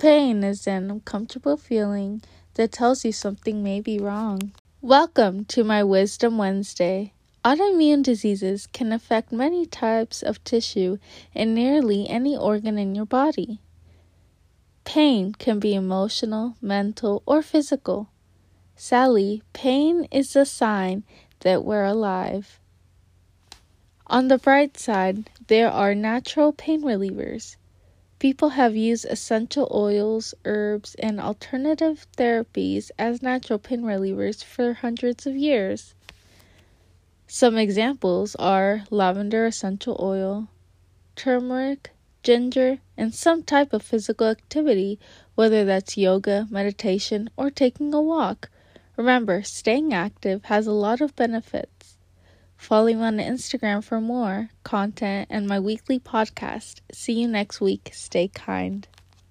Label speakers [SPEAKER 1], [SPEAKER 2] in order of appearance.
[SPEAKER 1] Pain is an uncomfortable feeling that tells you something may be wrong. Welcome to my Wisdom Wednesday. Autoimmune diseases can affect many types of tissue and nearly any organ in your body. Pain can be emotional, mental, or physical. Sally, pain is a sign that we're alive. On the bright side, there are natural pain relievers. People have used essential oils, herbs, and alternative therapies as natural pain relievers for hundreds of years. Some examples are lavender essential oil, turmeric, ginger, and some type of physical activity, whether that's yoga, meditation, or taking a walk. Remember, staying active has a lot of benefits. Follow me on Instagram for more content and my weekly podcast. See you next week. Stay kind.